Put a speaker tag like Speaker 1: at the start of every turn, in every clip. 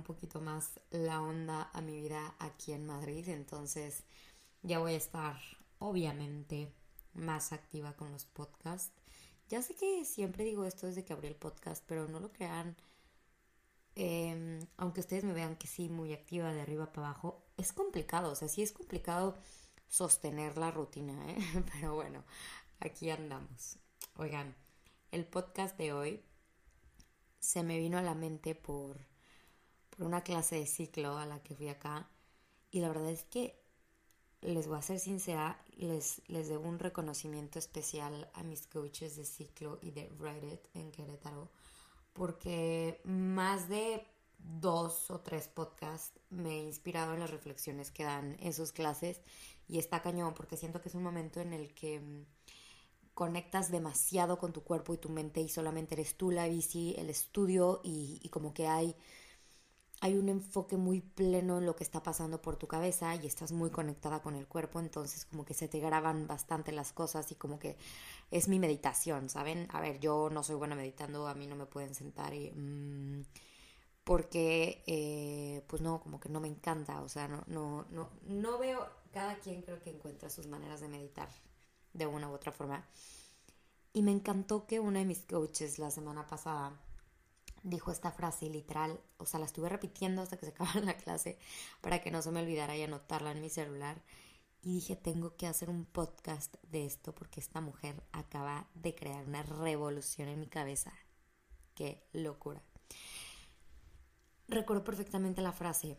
Speaker 1: un poquito más la onda a mi vida aquí en Madrid, entonces ya voy a estar obviamente más activa con los podcasts. Ya sé que siempre digo esto desde que abrí el podcast, pero no lo crean. Em, aunque ustedes me vean que sí, muy activa de arriba para abajo, es complicado, o sea, sí es complicado sostener la rutina, ¿eh? pero bueno, aquí andamos. Oigan, el podcast de hoy se me vino a la mente por, una clase de ciclo a la que fui acá y la verdad es que les voy a ser sincera, les, les debo un reconocimiento especial a mis coaches de ciclo y de Reddit en Querétaro, porque más de dos o tres podcasts me he inspirado en las reflexiones que dan en sus clases y está cañón, porque siento que es un momento en el que mm, conectas demasiado con tu cuerpo y tu mente y solamente eres tú la bici, el estudio y, y como que hay hay un enfoque muy pleno en lo que está pasando por tu cabeza y estás muy conectada con el cuerpo, entonces como que se te graban bastante las cosas y como que es mi meditación, ¿saben? A ver, yo no soy buena meditando, a mí no me pueden sentar y... Mm, porque, eh, pues no, como que no me encanta, o sea, no, no, no, no veo, cada quien creo que encuentra sus maneras de meditar de una u otra forma. Y me encantó que una de mis coaches la semana pasada dijo esta frase literal, o sea, la estuve repitiendo hasta que se acabara la clase para que no se me olvidara y anotarla en mi celular. Y dije, tengo que hacer un podcast de esto porque esta mujer acaba de crear una revolución en mi cabeza. Qué locura. Recuerdo perfectamente la frase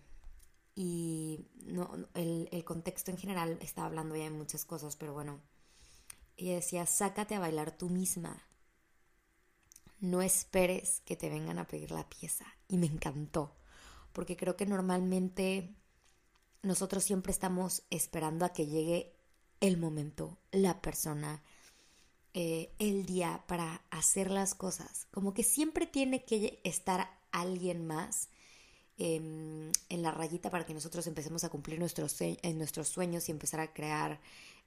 Speaker 1: y no, el, el contexto en general estaba hablando ya de muchas cosas, pero bueno, ella decía, sácate a bailar tú misma no esperes que te vengan a pedir la pieza. Y me encantó, porque creo que normalmente nosotros siempre estamos esperando a que llegue el momento, la persona, eh, el día para hacer las cosas. Como que siempre tiene que estar alguien más em, en la rayita para que nosotros empecemos a cumplir nuestros, nuestros sueños y empezar a crear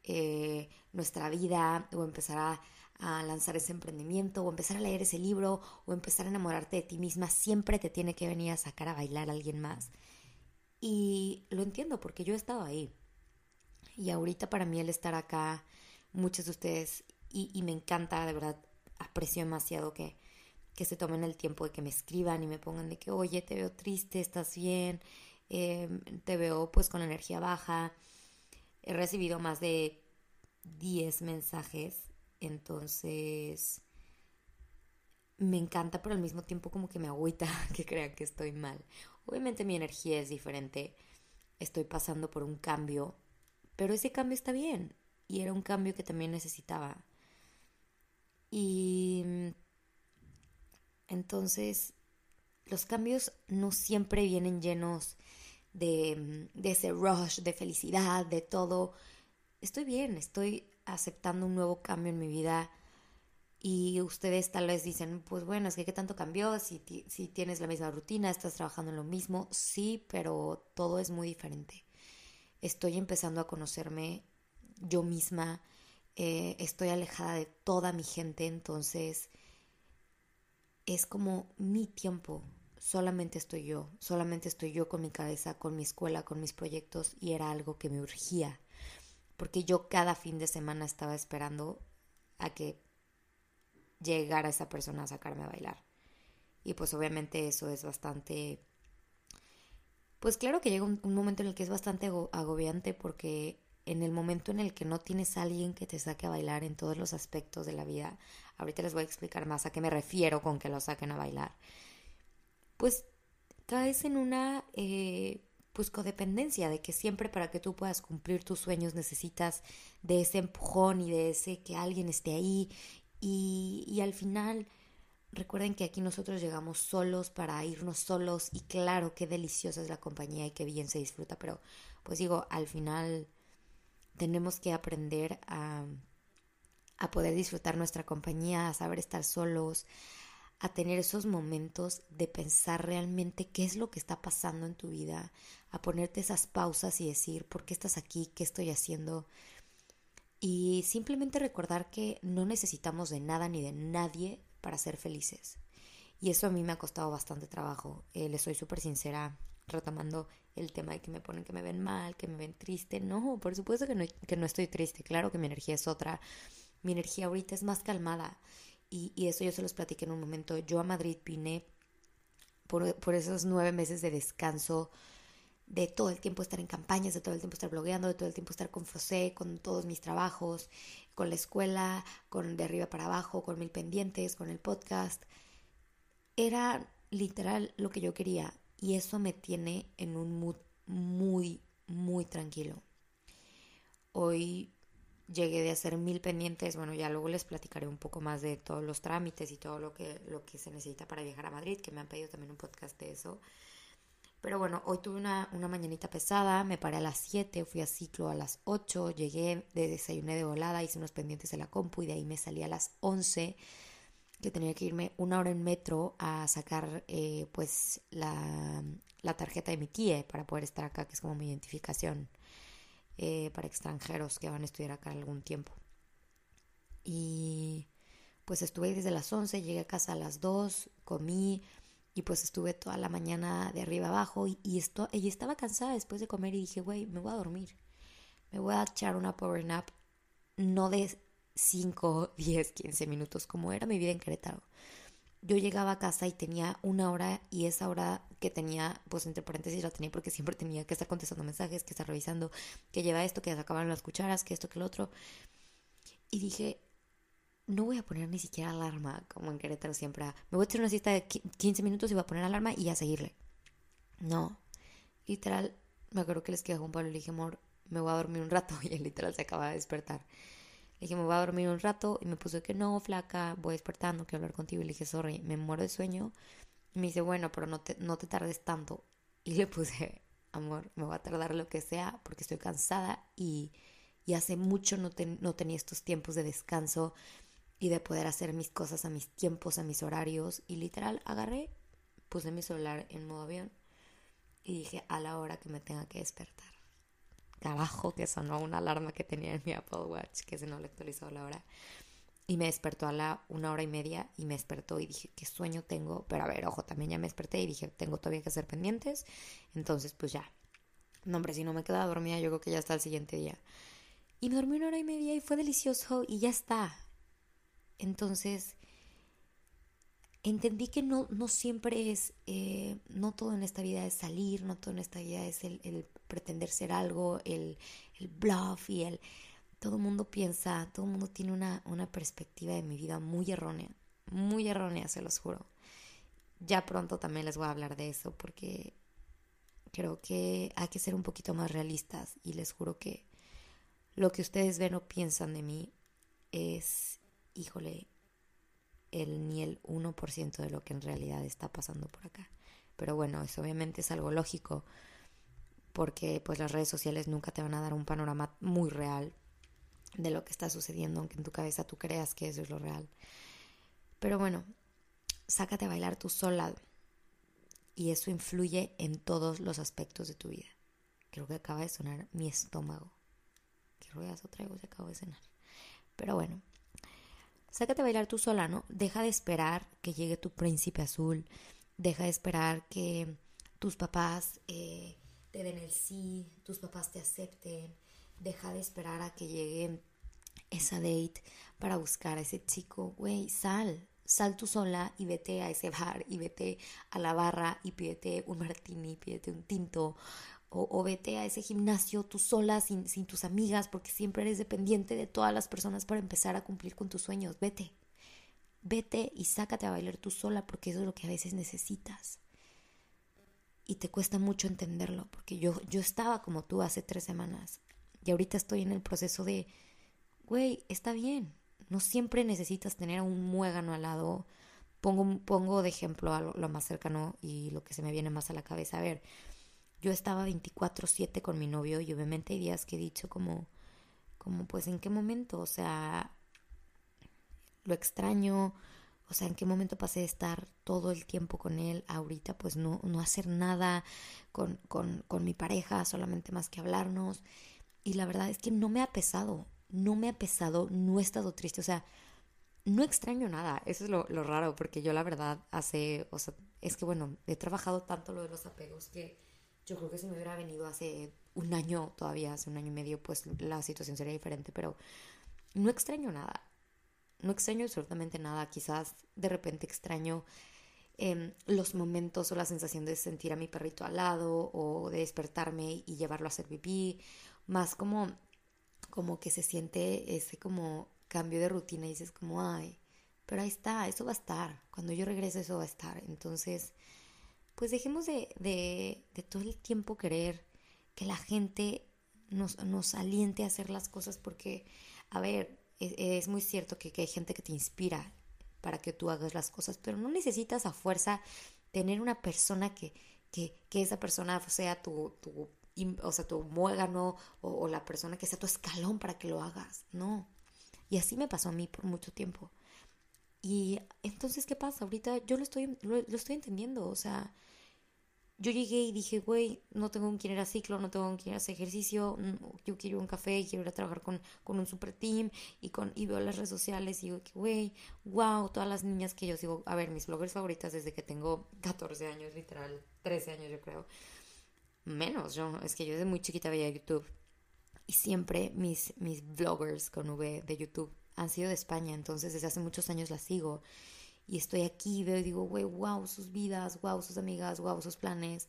Speaker 1: eh, nuestra vida o empezar a, a lanzar ese emprendimiento o empezar a leer ese libro o empezar a enamorarte de ti misma, siempre te tiene que venir a sacar a bailar a alguien más. Y lo entiendo porque yo he estado ahí. Y ahorita para mí el estar acá, muchos de ustedes, y, me encanta, de verdad, aprecio demasiado que, que se tomen el tiempo de que me escriban y me pongan de que, oye, te veo triste, estás bien, em, te veo pues con energía baja. He recibido más de 10 mensajes entonces, me encanta, pero al mismo tiempo como que me agüita que crean que estoy mal. Obviamente mi energía es diferente, estoy pasando por un cambio, pero ese cambio está bien y era un cambio que también necesitaba. Y entonces, los cambios no siempre vienen llenos de, de ese rush, de felicidad, de todo. Estoy bien, estoy aceptando un nuevo cambio en mi vida y ustedes tal vez dicen, pues bueno, es que qué tanto cambió, si, si tienes la misma rutina, estás trabajando en lo mismo, sí, pero todo es muy diferente. Estoy empezando a conocerme yo misma, eh, estoy alejada de toda mi gente, entonces es como mi tiempo, solamente estoy yo, solamente estoy yo con mi cabeza, con mi escuela, con mis proyectos y era algo que me urgía porque yo cada fin de semana estaba esperando a que llegara esa persona a sacarme a bailar. Y pues obviamente eso es bastante... Pues claro que llega un, momento en el que es bastante agobiante porque en el momento en el que no tienes a alguien que te saque a bailar en todos los aspectos de la vida, ahorita les voy a explicar más a qué me refiero con que lo saquen a bailar, pues caes en una eh, pues codependencia, de que siempre para que tú puedas cumplir tus sueños necesitas de ese empujón y de ese que alguien esté ahí. Y, y al final recuerden que aquí nosotros llegamos solos para irnos solos y claro, qué deliciosa es la compañía y qué bien se disfruta, pero pues digo, al final tenemos que aprender a, a poder disfrutar nuestra compañía, a saber estar solos, a tener esos momentos de pensar realmente qué es lo que está pasando en tu vida, a ponerte esas pausas y decir, ¿por qué estás aquí? ¿Qué estoy haciendo? Y simplemente recordar que no necesitamos de nada ni de nadie para ser felices. Y eso a mí me ha costado bastante trabajo. Eh, les soy súper sincera, retomando el tema de que me ponen que me ven mal, que me ven triste. No, por supuesto que no, que no estoy triste. Claro que mi energía es otra. Mi energía ahorita es más calmada. Y, eso yo se los platiqué en un momento. Yo a Madrid vine por, por esos nueve meses de descanso de todo el tiempo estar en campañas, de todo el tiempo estar blogueando, de todo el tiempo estar con Fosé, con todos mis trabajos, con la escuela, con de arriba para abajo, con mil pendientes, con el podcast. Era literal lo que yo quería y eso me tiene en un mood muy, muy tranquilo. Hoy llegué de hacer mil pendientes, bueno, ya luego les platicaré un poco más de todos los trámites y todo lo que, lo que se necesita para viajar a Madrid, que me han pedido también un podcast de eso. Pero bueno, hoy tuve una, una mañanita pesada, me paré a las 7, fui a ciclo a las 8, llegué de desayuné de volada, hice unos pendientes de la compu y de ahí me salí a las 11, que tenía que irme una hora en metro a sacar eh, pues la, la, tarjeta de mi TIE para poder estar acá, que es como mi identificación eh, para extranjeros que van a estudiar acá algún tiempo. Y pues estuve desde las 11, llegué a casa a las 2, comí y pues estuve toda la mañana de arriba abajo y, esto, y estaba cansada después de comer y dije, güey, me voy a dormir. Me voy a echar una power nap, no de 5, 10, 15 minutos, como era mi vida en Querétaro. Yo llegaba a casa y tenía una hora y esa hora que tenía, pues entre paréntesis la tenía porque siempre tenía que estar contestando mensajes, que estar revisando, que lleva esto, que acabaron las cucharas, que esto, que lo otro. Y dije, no voy a poner ni siquiera alarma, como en Querétaro siempre. Me voy a echar una siesta de 15 minutos y voy a poner alarma y a seguirle. No. Literal, me acuerdo que les quedé un Pablo y le dije, amor, me voy a dormir un rato. Y él literal se acaba de despertar. Le dije, me voy a dormir un rato. Y me puso que no, flaca, voy despertando, quiero hablar contigo. Y le dije, sorry, me muero de sueño. Y me dice, bueno, pero no te, no te tardes tanto. Y le puse, amor, me voy a tardar lo que sea porque estoy cansada y, y hace mucho no, no tenía estos tiempos de descanso y de poder hacer mis cosas a mis tiempos, a mis horarios. Y literal agarré, puse mi celular en modo avión y dije a la hora que me tenga que despertar. Carajo, que sonó una alarma que tenía en mi Apple Watch, que se no le actualizó la hora. Y me despertó a la una hora y media y me despertó y dije, ¿qué sueño tengo? Pero a ver, ojo, también ya me desperté y dije, tengo todavía que hacer pendientes. Entonces, pues ya. No, hombre, si no me quedaba dormida, yo creo que ya está el siguiente día. Y me dormí una hora y media y fue delicioso y ya está. Entonces, entendí que no, no siempre es, eh, no todo en esta vida es salir, no todo en esta vida es el, pretender ser algo, el, el, bluff y el... Todo el mundo piensa, todo el mundo tiene una, una perspectiva de mi vida muy errónea, muy errónea, se los juro. Ya pronto también les voy a hablar de eso porque creo que hay que ser un poquito más realistas y les juro que lo que ustedes ven o piensan de mí es híjole, el ni el 1% de lo que en realidad está pasando por acá. Pero bueno, eso obviamente es algo lógico porque pues las redes sociales nunca te van a dar un panorama muy real de lo que está sucediendo, aunque en tu cabeza tú creas que eso es lo real. Pero bueno, sácate a bailar tú sola y eso influye en todos los aspectos de tu vida. Creo que acaba de sonar mi estómago. ¿Qué ruedas traigo? Se acabo de cenar. Pero bueno, sácate a bailar tú sola, ¿no? Deja de esperar que llegue tu príncipe azul, deja de esperar que tus papás eh, te den el sí, tus papás te acepten, deja de esperar a que llegue esa date para buscar a ese chico, güey, sal, sal tú sola y vete a ese bar y vete a la barra y pídete un martini, pídete un tinto o, vete a ese gimnasio tú sola, sin, sin tus amigas, porque siempre eres dependiente de todas las personas para empezar a cumplir con tus sueños. Vete, vete y sácate a bailar tú sola, porque eso es lo que a veces necesitas. Y te cuesta mucho entenderlo, porque yo, yo estaba como tú hace tres semanas y ahorita estoy en el proceso de, güey, está bien, no siempre necesitas tener a un muégano al lado. Pongo, pongo de ejemplo a lo, lo, más cercano y lo que se me viene más a la cabeza. A ver, yo estaba 24/7 con mi novio y obviamente hay días que he dicho como, como pues en qué momento, o sea, lo extraño, o sea, en qué momento pasé de estar todo el tiempo con él, ahorita pues no, no hacer nada con, con, con mi pareja, solamente más que hablarnos. Y la verdad es que no me ha pesado, no me ha pesado, no he estado triste, o sea, no extraño nada, eso es lo, lo, raro, porque yo la verdad hace, o sea, es que bueno, he trabajado tanto lo de los apegos que yo creo que si me hubiera venido hace un año, todavía hace un año y medio, pues la situación sería diferente, pero no extraño nada, no extraño absolutamente nada, quizás de repente extraño em, los momentos o la sensación de sentir a mi perrito al lado o de despertarme y llevarlo a hacer pipí, más como, como que se siente ese como cambio de rutina y dices como, ay, pero ahí está, eso va a estar, cuando yo regrese eso va a estar. Entonces, pues dejemos de, de, de todo el tiempo querer que la gente nos, nos, aliente a hacer las cosas porque, a ver, es, muy cierto que, que, hay gente que te inspira para que tú hagas las cosas, pero no necesitas a fuerza tener una persona que, que, que esa persona sea tu, tu, o sea, tu muégano o, o la persona que sea tu escalón para que lo hagas, no. Y así me pasó a mí por mucho tiempo. Y entonces, ¿qué pasa? Ahorita yo lo estoy, lo, estoy entendiendo. O sea, yo llegué y dije, güey, no tengo un quien ir a ciclo, no tengo un quien ir a hacer ejercicio, yo quiero un café, quiero ir a trabajar con, con un super team y, con, y veo las redes sociales y digo, güey, wow, todas las niñas que yo sigo, a ver, mis bloggers favoritas desde que tengo 14 años, literal, 13 años yo creo, menos, yo, es que yo desde muy chiquita veía YouTube y siempre mis, mis vloggers con V de YouTube han sido de España, entonces desde hace muchos años las sigo. Y estoy aquí, veo y digo, güey, wow, sus vidas, wow, sus amigas, wow, sus planes.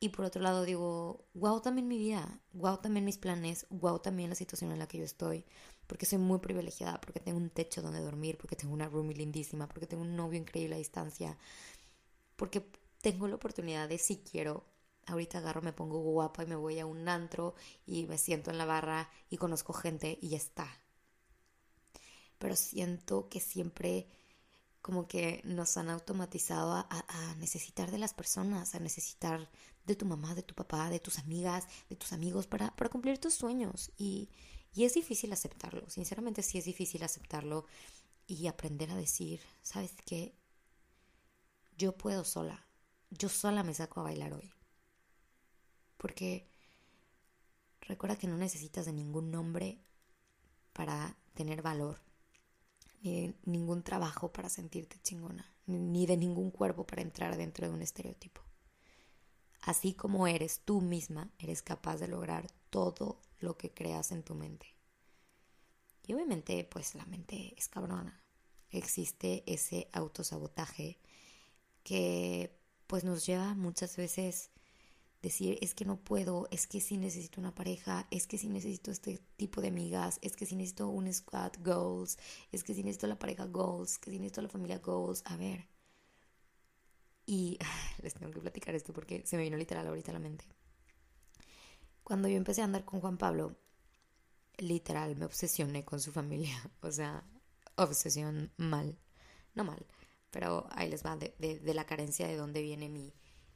Speaker 1: Y por otro lado digo, wow, también mi vida, wow, también mis planes, wow, también la situación en la que yo estoy. Porque soy muy privilegiada, porque tengo un techo donde dormir, porque tengo una roomie lindísima, porque tengo un novio increíble a distancia, porque tengo la oportunidad de, si quiero, ahorita agarro, me pongo guapa y me voy a un antro y me siento en la barra y conozco gente y ya está. Pero siento que siempre como que nos han automatizado a, necesitar de las personas, a necesitar de tu mamá, de tu papá, de tus amigas, de tus amigos para, para cumplir tus sueños. Y, y es difícil aceptarlo, sinceramente sí es difícil aceptarlo y aprender a decir, ¿sabes qué? Yo puedo sola, yo sola me saco a bailar hoy porque recuerda que no necesitas de ningún nombre para tener valor, ni de ningún trabajo para sentirte chingona, ni de ningún cuerpo para entrar dentro de un estereotipo. Así como eres tú misma, eres capaz de lograr todo lo que creas en tu mente. Y obviamente, pues la mente es cabrona. Existe ese autosabotaje que pues nos lleva muchas veces decir es que no puedo, es que sí necesito una pareja, es que sí necesito este tipo de amigas, es que sí necesito un squad goals, es que sí necesito la pareja goals, que sí necesito la familia goals. A ver. Y les tengo que platicar esto porque se me vino literal ahorita a la mente. Cuando yo empecé a andar con Juan Pablo, literal me obsesioné con su familia. O sea, obsesión mal. No mal, pero ahí les va de, de la carencia de dónde viene mi,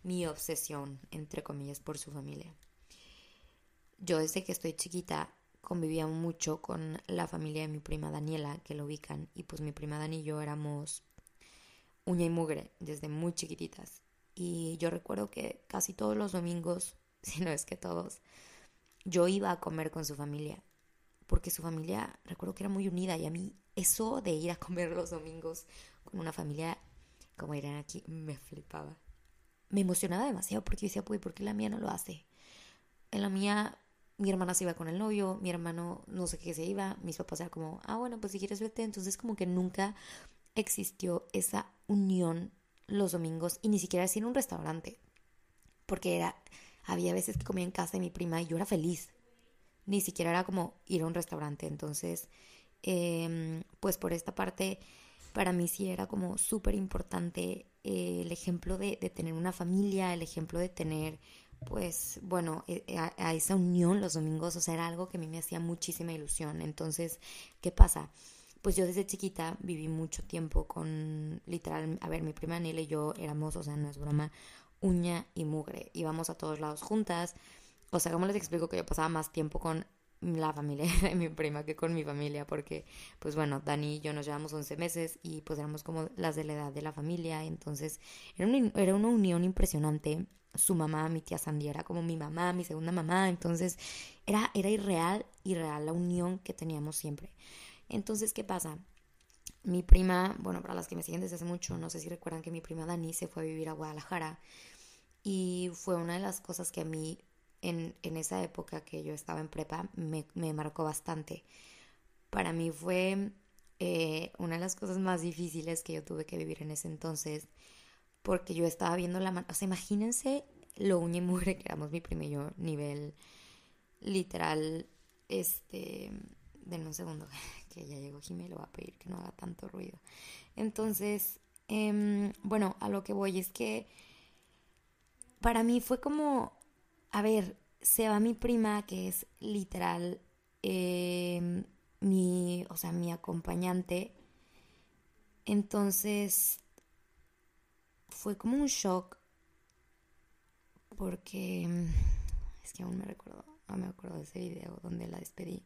Speaker 1: mi obsesión, entre comillas, por su familia. Yo desde que estoy chiquita convivía mucho con la familia de mi prima Daniela, que lo ubican, y pues mi prima Dani y yo éramos uña y mugre desde muy chiquititas. Y yo recuerdo que casi todos los domingos, si no es que todos, yo iba a comer con su familia, porque su familia recuerdo que era muy unida y a mí eso de ir a comer los domingos con una familia, como dirán aquí, me flipaba me emocionaba demasiado porque yo decía, pues, ¿por qué la mía no lo hace? En la mía, mi hermana se iba con el novio, mi hermano no sé qué se iba, mis papás eran como, ah, bueno, pues si quieres vete. Entonces, como que nunca existió esa unión los domingos y ni siquiera así en un restaurante. Porque era, había veces que comía en casa de mi prima y yo era feliz. Ni siquiera era como ir a un restaurante. Entonces, em, pues por esta parte, para mí sí era como súper importante eh, el ejemplo de, tener una familia, el ejemplo de tener, pues, bueno, eh, a, esa unión los domingos, o sea, era algo que a mí me hacía muchísima ilusión. Entonces, ¿qué pasa? Pues yo desde chiquita viví mucho tiempo con, literal, a ver, mi prima Anila y yo éramos, o sea, no es broma, uña y mugre. Íbamos a todos lados juntas. O sea, ¿cómo les explico que yo pasaba más tiempo con la familia de mi prima que con mi familia, porque, pues bueno, Dani y yo nos llevamos 11 meses y pues éramos como las de la edad de la familia, entonces era una, era una unión impresionante. Su mamá, mi tía Sandy, era como mi mamá, mi segunda mamá, entonces era, era irreal, irreal la unión que teníamos siempre. Entonces, ¿qué pasa? mi prima, bueno, para las que me siguen desde hace mucho, no sé si recuerdan que mi prima Dani se fue a vivir a Guadalajara y fue una de las cosas que a mí en, esa época que yo estaba en prepa me, marcó bastante. Para mí fue eh, una de las cosas más difíciles que yo tuve que vivir en ese entonces porque yo estaba viendo la mano, o sea, imagínense lo uña y mugre que éramos mi yo, nivel literal, este, denme un segundo, que ya llegó Jimmy, le voy a pedir que no haga tanto ruido. Entonces, em, bueno, a lo que voy es que para mí fue como, a ver, se va mi prima, que es literal em, mi, o sea, mi acompañante. Entonces, fue como un shock porque es que aún me recuerdo, no me acuerdo de ese video donde la despedí.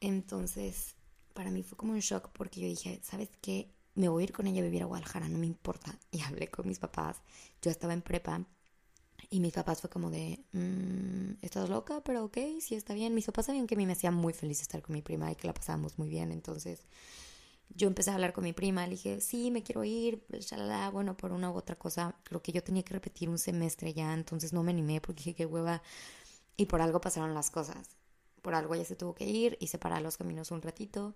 Speaker 1: Entonces, para mí fue como un shock porque yo dije, ¿sabes qué? Me voy a ir con ella a vivir a Guadalajara, no me importa. Y hablé con mis papás. Yo estaba en prepa y mis papás fue como de, mm, ¿estás loca? Pero ok, sí está bien. Mis papás sabían que a mí me hacía muy feliz estar con mi prima y que la pasábamos muy bien. Entonces yo empecé a hablar con mi prima, le dije, sí, me quiero ir, shalala. bueno, por una u otra cosa. Creo que yo tenía que repetir un semestre ya, entonces no me animé porque dije, qué hueva. Y por algo pasaron las cosas por algo ella se tuvo que ir y separar los caminos un ratito.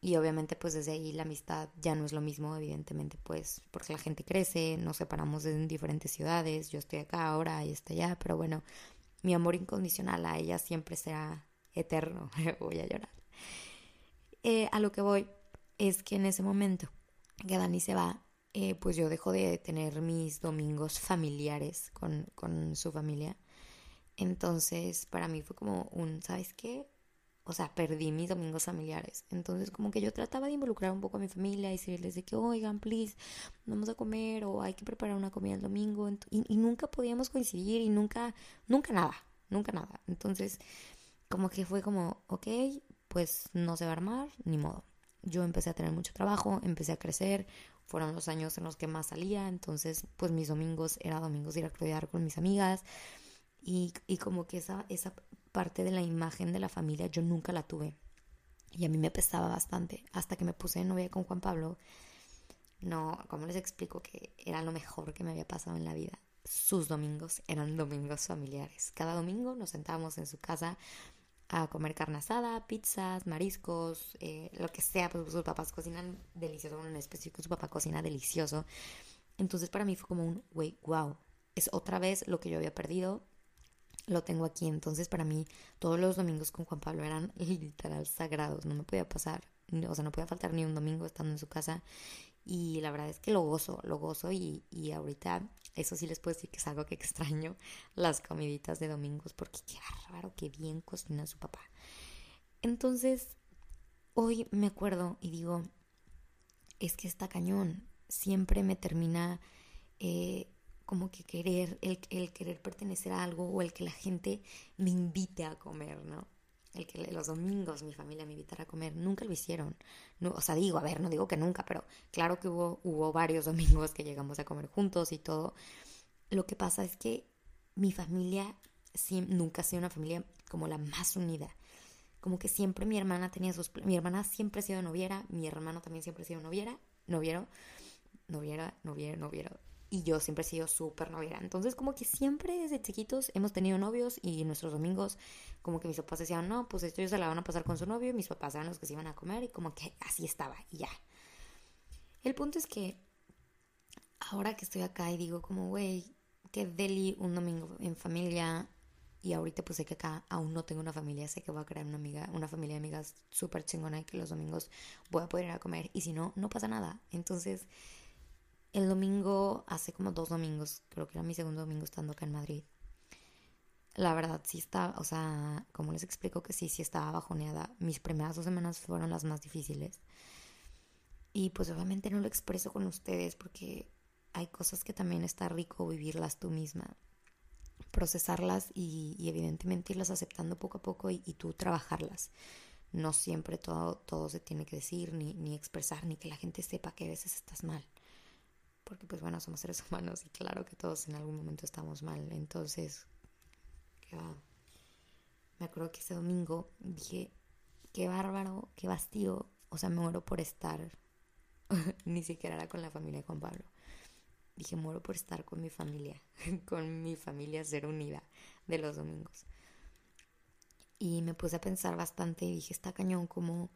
Speaker 1: Y obviamente pues desde ahí la amistad ya no es lo mismo, evidentemente pues porque la gente crece, nos separamos en diferentes ciudades, yo estoy acá ahora, y está allá, pero bueno, mi amor incondicional a ella siempre será eterno, voy a llorar. Eh, a lo que voy es que en ese momento que Dani se va, eh, pues yo dejo de tener mis domingos familiares con, con su familia entonces, para mí fue como un, ¿sabes qué? O sea, perdí mis domingos familiares. Entonces, como que yo trataba de involucrar un poco a mi familia y decirles de que, oigan, please, vamos a comer o hay que preparar una comida el domingo. Y, nunca podíamos coincidir y nunca, nunca nada, nunca nada. Entonces, como que fue como, ok, pues no se va a armar, ni modo. Yo empecé a tener mucho trabajo, empecé a crecer, fueron los años en los que más salía, entonces pues mis domingos era domingos ir a rodear con mis amigas, y, como que esa, esa parte de la imagen de la familia yo nunca la tuve. Y a mí me pesaba bastante. Hasta que me puse de novia con Juan Pablo. No, ¿cómo les explico que era lo mejor que me había pasado en la vida? Sus domingos eran domingos familiares. Cada domingo nos sentábamos en su casa a comer carne asada, pizzas, mariscos, eh, lo que sea, pues sus papás cocinan delicioso, bueno, en específico su papá cocina delicioso. Entonces para mí fue como un, wey, wow, es otra vez lo que yo había perdido, lo tengo aquí. Entonces, para mí, todos los domingos con Juan Pablo eran literal sagrados. No me podía pasar, o sea, no podía faltar ni un domingo estando en su casa. Y la verdad es que lo gozo, lo gozo. Y, y ahorita, eso sí les puedo decir que es algo que extraño, las comiditas de domingos, porque qué bárbaro, qué bien cocina su papá. Entonces, hoy me acuerdo y digo, es que está cañón. Siempre me termina. Eh, como que querer, el, el, querer pertenecer a algo o el que la gente me invite a comer, ¿no? El que los domingos mi familia me invitara a comer, nunca lo hicieron. No, o sea, digo, a ver, no digo que nunca, pero claro que hubo, hubo varios domingos que llegamos a comer juntos y todo. Lo que pasa es que mi familia nunca ha sido una familia como la más unida. Como que siempre mi hermana tenía sus... Mi hermana siempre ha sido noviera, mi hermano también siempre ha sido noviera, noviero, noviera, noviero, noviero y yo siempre he sido súper noviera. Entonces, como que siempre desde chiquitos hemos tenido novios y nuestros domingos, como que mis papás decían, no, pues ellos se la van a pasar con su novio, y mis papás eran los que se iban a comer y como que así estaba y ya. El punto es que ahora que estoy acá y digo como, güey, que deli un domingo en familia y ahorita pues sé que acá aún no tengo una familia, sé que voy a crear una amiga, una familia de amigas súper chingona y que los domingos voy a poder ir a comer y si no, no pasa nada. Entonces el domingo, hace como dos domingos, creo que era mi segundo domingo estando acá en Madrid. La verdad, sí estaba, o sea, como les explico que sí, sí estaba bajoneada. Mis primeras dos semanas fueron las más difíciles. Y pues obviamente no lo expreso con ustedes porque hay cosas que también está rico vivirlas tú misma. Procesarlas y, evidentemente irlas aceptando poco a poco y, tú trabajarlas. No siempre todo, todo se tiene que decir, ni, ni expresar, ni que la gente sepa que a veces estás mal porque pues bueno, somos seres humanos y claro que todos en algún momento estamos mal. Entonces, Me acuerdo que ese domingo dije, qué bárbaro, qué vacío o sea, me muero por estar, ni siquiera era con la familia de Juan Pablo. Dije, muero por estar con mi familia, con mi familia ser unida de los domingos. Y me puse a pensar bastante y dije, está cañón como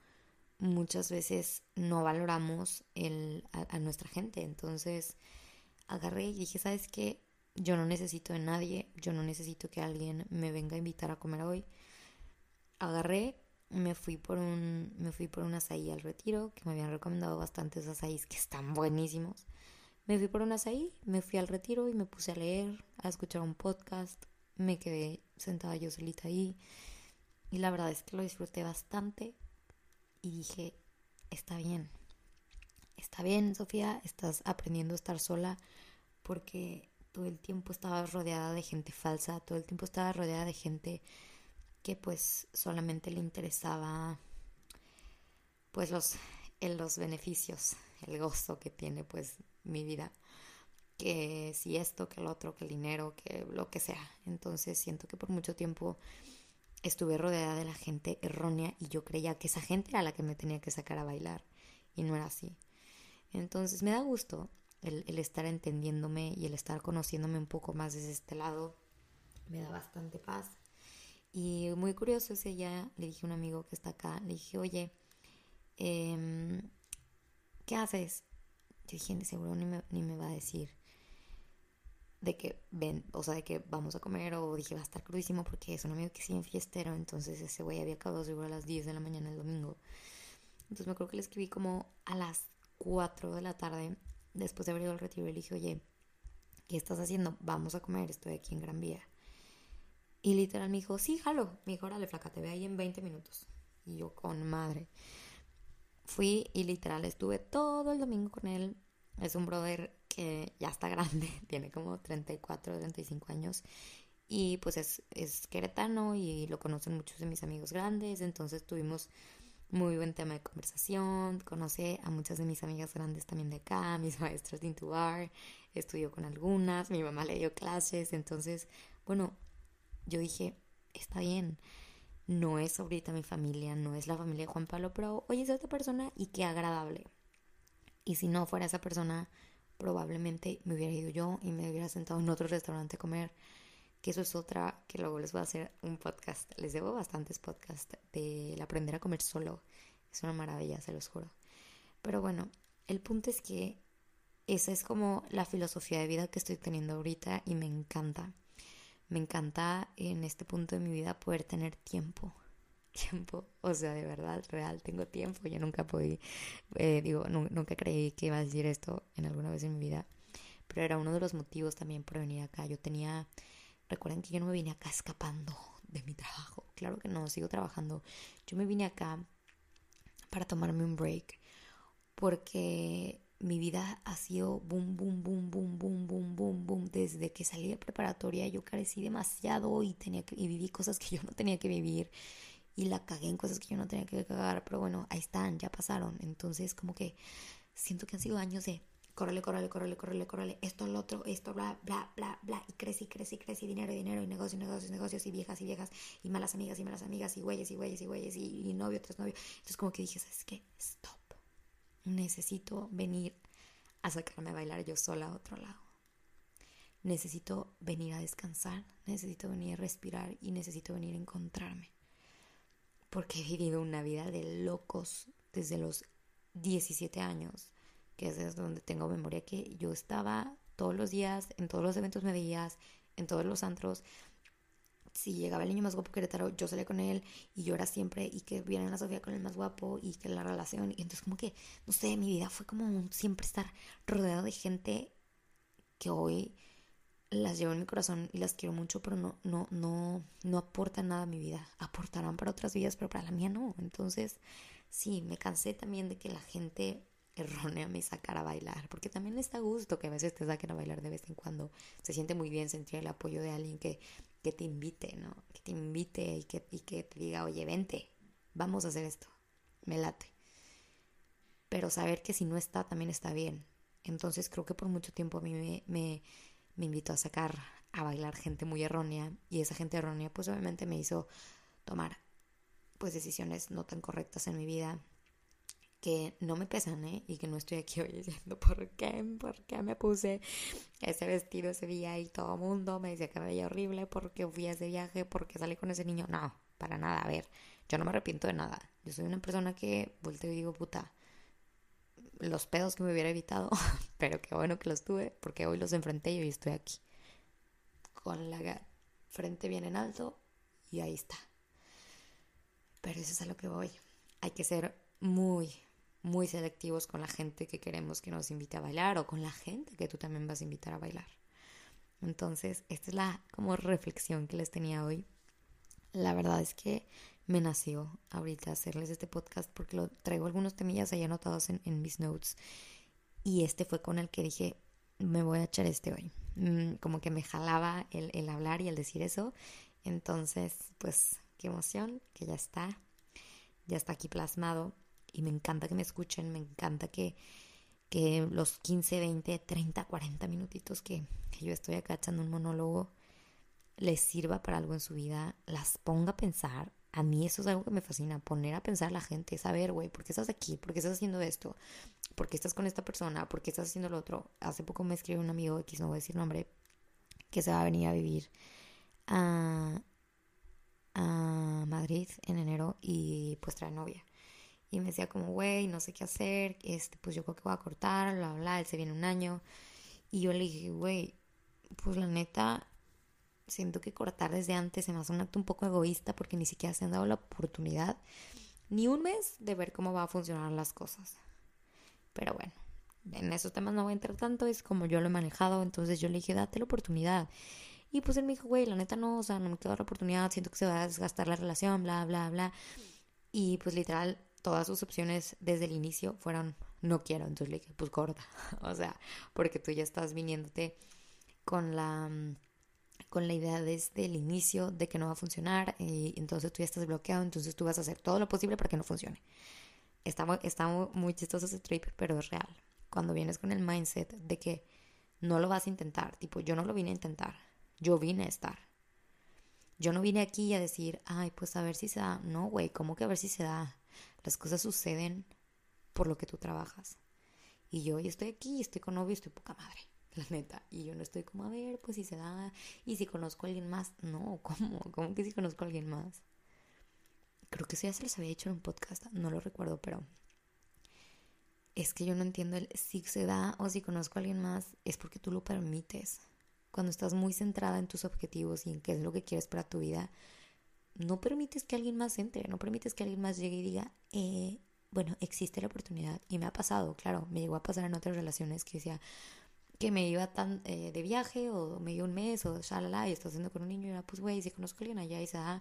Speaker 1: muchas veces no valoramos el, a, nuestra gente. Entonces agarré y dije, ¿sabes qué? Yo no necesito de nadie, yo no necesito que alguien me venga a invitar a comer hoy. Agarré, me fui por un, me fui por un azaí al retiro, que me habían recomendado bastantes azaís que están buenísimos. Me fui por un azaí, me fui al retiro y me puse a leer, a escuchar un podcast. Me quedé sentada yo solita ahí. Y la verdad es que lo disfruté bastante y dije, está bien, está bien, Sofía, estás aprendiendo a estar sola porque todo el tiempo estabas rodeada de gente falsa, todo el tiempo estaba rodeada de gente que pues solamente le interesaba pues los, los beneficios, el gozo que tiene pues mi vida, que si esto, que el otro, que el dinero, que lo que sea. Entonces siento que por mucho tiempo estuve rodeada de la gente errónea y yo creía que esa gente era la que me tenía que sacar a bailar y no era así. Entonces me da gusto el, estar entendiéndome y el estar conociéndome un poco más desde este lado. Me da bastante paz. Y muy curioso ese ya le dije a un amigo que está acá, le dije, oye, em, ¿qué haces? Yo dije, seguro ni me, ni me va a decir de que ven, o sea, de que vamos a comer o dije va a estar crudísimo porque es un amigo que sí en fiestero, entonces ese güey había acabado seguro a las 10 de la mañana el domingo. Entonces me acuerdo que le escribí como a las 4 de la tarde, después de haber ido al retiro, le dije, oye, ¿qué estás haciendo? Vamos a comer, estoy aquí en Gran Vía. Y literal me dijo, sí, jalo. Me dijo, órale, flaca, te ve ahí en 20 minutos. Y yo, con madre. Fui y literal estuve todo el domingo con él. Es un brother que ya está grande, tiene como 34, 35 años y pues es, es queretano y lo conocen muchos de mis amigos grandes, entonces tuvimos muy buen tema de conversación, conoce a muchas de mis amigas grandes también de acá, mis maestros de Intubar, estudió con algunas, mi mamá le dio clases, entonces, bueno, yo dije, está bien, no es ahorita mi familia, no es la familia de Juan Pablo, pero oye, es otra persona y qué agradable. Y si no fuera esa persona, probablemente me hubiera ido yo y me hubiera sentado en otro restaurante a comer. Que eso es otra, que luego les voy a hacer un podcast. Les debo bastantes podcasts de aprender a comer solo. Es una maravilla, se los juro. Pero bueno, el punto es que esa es como la filosofía de vida que estoy teniendo ahorita y me encanta. Me encanta en este punto de mi vida poder tener tiempo tiempo, o sea, de verdad, real, tengo tiempo, yo nunca podí, eh, digo, nunca creí que iba a decir esto en alguna vez en mi vida, pero era uno de los motivos también por venir acá, yo tenía, recuerden que yo no me vine acá escapando de mi trabajo, claro que no, sigo trabajando, yo me vine acá para tomarme un break, porque mi vida ha sido boom, boom, boom, boom, boom, boom, boom, boom. Desde que salí de preparatoria yo carecí demasiado y tenía que y viví cosas que yo no tenía que vivir y la cagué en cosas que yo no tenía que cagar, pero bueno, ahí están, ya pasaron. Entonces, como que siento que han sido años de córrele, córrele, córrele, córrele, córrele, esto, lo otro, esto, bla, bla, bla, bla, y crece, y crece, dinero, y dinero, y negocios, negocios, negocios, y viejas, y viejas, y malas amigas, y malas amigas, y güeyes, y güeyes, y güeyes, y, novio tras novio. Entonces, como que dije, ¿sabes qué? Stop. Necesito venir a sacarme a bailar yo sola a otro lado. Necesito venir a descansar, necesito venir a respirar y necesito venir a encontrarme porque he vivido una vida de locos desde los 17 años, que es donde tengo memoria que yo estaba todos los días, en todos los eventos me veías, en todos los antros. Si llegaba el niño más guapo Querétaro, yo salía con él y yo era siempre, y que viera a la Sofía con el más guapo y que la relación. Y entonces, como que, no sé, mi vida fue como siempre estar rodeado de gente que hoy las llevo en mi corazón y las quiero mucho, pero no, no, no, no aportan nada a mi vida. Aportarán para otras vidas, pero para la mía no. Entonces, sí, me cansé también de que la gente errónea me sacara a bailar, porque también les da gusto que a veces te saquen a bailar de vez en cuando. Se siente muy bien sentir el apoyo de alguien que, que te invite, ¿no? Que te invite y que, y que te diga, oye, vente, vamos a hacer esto, me late. Pero saber que si no está, también está bien. Entonces creo que por mucho tiempo a mí me, me me invitó a sacar a bailar gente muy errónea y esa gente errónea pues obviamente me hizo tomar pues decisiones no tan correctas en mi vida que no me pesan, ¿eh? Y que no estoy aquí hoy diciendo por qué, por qué me puse ese vestido ese día y todo el mundo me decía que me veía horrible porque fui a ese viaje, porque salí con ese niño. No, para nada. A ver, yo no me arrepiento de nada. Yo soy una persona que volteo y digo, puta, los pedos que me hubiera evitado, pero qué bueno que los tuve porque hoy los enfrenté y hoy estoy aquí. Con la frente bien en alto y ahí está. Pero eso es a lo que voy. Hay que ser muy, muy selectivos con la gente que queremos que nos invite a bailar o con la gente que tú también vas a invitar a bailar. Entonces, esta es la como reflexión que les tenía hoy. La verdad es que me nació ahorita hacerles este podcast porque traigo algunos temillas ahí anotados en, mis notes y este fue con el que dije, me voy a echar este hoy. Mm, como que me jalaba el, el hablar y el decir eso. Entonces, pues, qué emoción que ya está, ya está aquí plasmado y me encanta que me escuchen, me encanta que, que los 15, 20, 30, 40 minutitos que, que yo estoy acá echando un monólogo les sirva para algo en su vida, las ponga a pensar. A mí eso es algo que me fascina, poner a pensar a la gente, saber, güey, ¿por qué estás aquí? ¿Por qué estás haciendo esto? ¿Por qué estás con esta persona? ¿Por qué estás haciendo lo otro? Hace poco me escribió un amigo, X, no voy a decir nombre, que se va a venir a vivir a, a Madrid en enero y pues trae novia. Y me decía como, güey, no sé qué hacer, este, pues yo creo que voy a cortar, bla, bla, él se viene un año. Y yo le dije, güey, pues la neta, siento que cortar desde antes se me hace un acto un poco egoísta porque ni siquiera se han dado la oportunidad, ni un mes, de ver cómo va a funcionar las cosas. Pero bueno, en esos temas no voy a entrar tanto, es como yo lo he manejado, entonces yo le dije, date la oportunidad. Y pues él me dijo, güey, la neta no, o sea, no me quedo la oportunidad, siento que se va a desgastar la relación, bla, bla, bla. Y pues literal, todas sus opciones desde el inicio fueron no quiero. Entonces le dije, pues corta. o sea, porque tú ya estás viniéndote con la con la idea desde el inicio de que no va a funcionar y entonces tú ya estás bloqueado, entonces tú vas a hacer todo lo posible para que no funcione. Está, está muy chistoso ese trip, pero es real. Cuando vienes con el mindset de que no lo vas a intentar, tipo, yo no lo vine a intentar, yo vine a estar. Yo no vine aquí a decir, ay, pues a ver si se da. No, güey, ¿cómo que a ver si se da? Las cosas suceden por lo que tú trabajas. Y yo hoy estoy aquí, estoy con novio, estoy poca madre, la neta. Y yo no estoy como, a ver, pues si se da. Y si conozco a alguien más. No, ¿cómo? ¿Cómo que si conozco a alguien más? Creo que eso ya se les había dicho en un podcast, no lo recuerdo, pero es que yo no entiendo el si se da o si conozco a alguien más, es porque tú lo permites. Cuando estás muy centrada en tus objetivos y en qué es lo que quieres para tu vida, no permites que alguien más entre, no permites que alguien más llegue y diga, eh, bueno, existe la oportunidad. Y me ha pasado, claro, me llegó a pasar en otras relaciones que decía que me iba tan eh, de viaje o me iba un mes o shalala y estoy haciendo con un niño y era, pues, güey, si conozco a alguien allá y se da,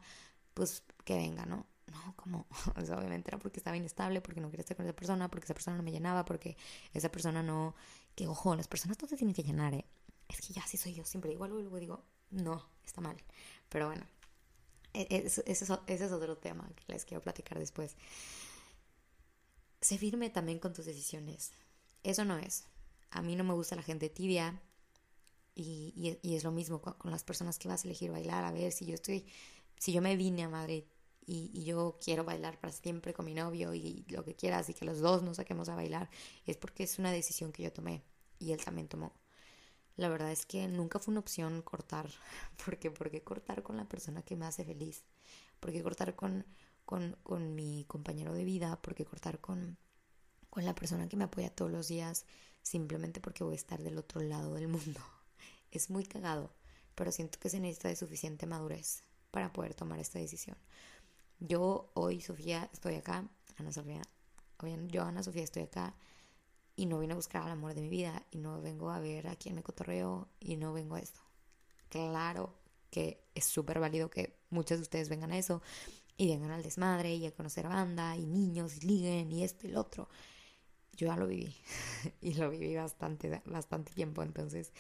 Speaker 1: pues que venga, ¿no? No, como, o sea, obviamente era porque estaba inestable, porque no quería estar con esa persona, porque esa persona no me llenaba, porque esa persona no, que ojo, las personas no se tienen que llenar, ¿eh? Es que ya sí soy yo, siempre igual luego digo, no, está mal. Pero bueno, e-, ese, es otro tema que les quiero platicar después. Sé firme también con tus decisiones. Eso no es. A mí no me gusta la gente tibia. Y, es lo mismo con, las personas que vas a elegir bailar. A ver, si yo estoy, si yo me vine a Madrid y, y, yo quiero bailar para siempre con mi novio y lo que quieras y que los dos nos saquemos a bailar, es porque es una decisión que yo tomé y él también tomó la verdad es que nunca fue una opción cortar. porque ¿Por qué cortar con la persona que me hace feliz? ¿Por qué cortar con, con, con mi compañero de vida? ¿Por qué cortar con, con la persona que me apoya todos los días? Simplemente porque voy a estar del otro lado del mundo. Es muy cagado, pero siento que se necesita de suficiente madurez para poder tomar esta decisión. Yo hoy, Sofía, estoy acá. Ana Sofía, yo, Ana Sofía, estoy acá y no vine a buscar al amor de mi vida y no vengo a ver a quién me cotorreo y no vengo a esto. Claro que es súper válido que muchos de ustedes vengan a eso y vengan al desmadre y a conocer banda y niños y liguen y esto y lo otro. Yo ya lo viví y lo viví bastante, bastante tiempo, entonces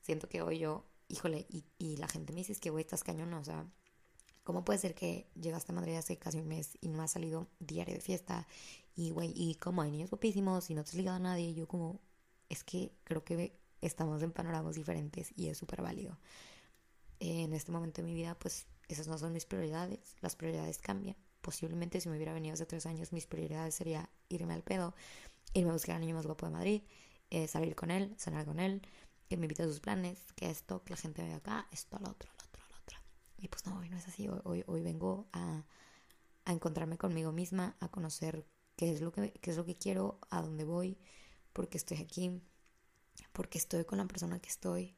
Speaker 1: siento que hoy yo, híjole, y, la gente me dice es que güey, estás cañón, o sea, ¿cómo puede ser que llegaste a Madrid hace casi un mes y no has salido diario de fiesta y, güey, y como hay niños guapísimos y no te has ligado a nadie, yo como, es que creo que estamos en panoramas diferentes y es súper válido. En este momento de mi vida, pues esas no son mis prioridades, las prioridades cambian. Posiblemente si me hubiera venido hace tres años, mis prioridades sería irme al pedo, irme a buscar al niño más guapo de Madrid, eh, salir con él, cenar con él, que me invite a sus planes, que esto, que la gente vea acá, esto, lo otro, lo otro, lo otro. Y pues no, hoy no es así. Hoy, hoy, vengo a, a, encontrarme conmigo misma, a conocer qué es, lo que, qué es lo que quiero, a dónde voy, porque estoy aquí, porque estoy con la persona que estoy,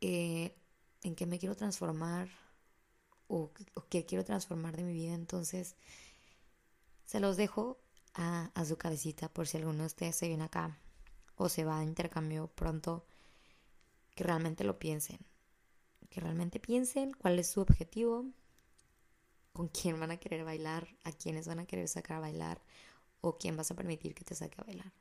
Speaker 1: eh, en qué me quiero transformar o, qué quiero transformar de mi vida. Entonces, se los dejo a, a su cabecita por si alguno de ustedes se viene acá o se va a intercambio pronto, que realmente lo piensen. Que realmente piensen cuál es su objetivo, con quién van a querer bailar, a quiénes van a querer sacar a bailar o quién vas a permitir que te saque a bailar.